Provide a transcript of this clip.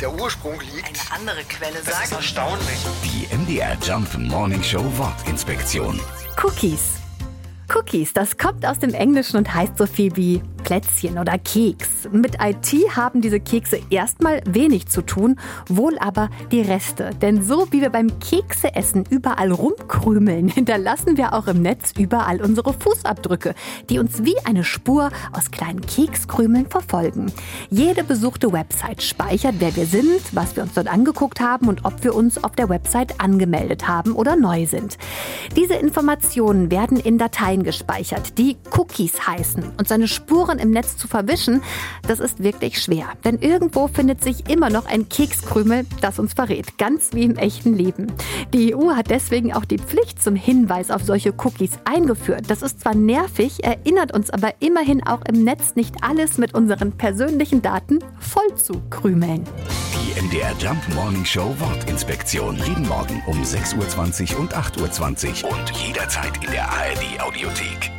der Ursprung liegt. Eine andere Quelle Das ist sagt. erstaunlich. Die MDR Jump Morning Show Wortinspektion. Cookies. Cookies, das kommt aus dem Englischen und heißt so viel wie Plätzchen oder Keks. Mit IT haben diese Kekse erstmal wenig zu tun, wohl aber die Reste. Denn so wie wir beim Kekseessen überall rumkrümeln, hinterlassen wir auch im Netz überall unsere Fußabdrücke, die uns wie eine Spur aus kleinen Kekskrümeln verfolgen. Jede besuchte Website speichert, wer wir sind, was wir uns dort angeguckt haben und ob wir uns auf der Website angemeldet haben oder neu sind. Diese Informationen werden in Dateien gespeichert, die Cookies heißen. Und seine Spuren im Netz zu verwischen, das ist wirklich schwer. Denn irgendwo findet sich immer noch ein Kekskrümel, das uns verrät. Ganz wie im echten Leben. Die EU hat deswegen auch die Pflicht zum Hinweis auf solche Cookies eingeführt. Das ist zwar nervig, erinnert uns aber immerhin auch im Netz nicht alles mit unseren persönlichen Daten voll zu krümeln. Die MDR Jump Morning Show Wortinspektion. Jeden Morgen um 6.20 Uhr und 8.20 Uhr und jederzeit in der ARD Audiothek.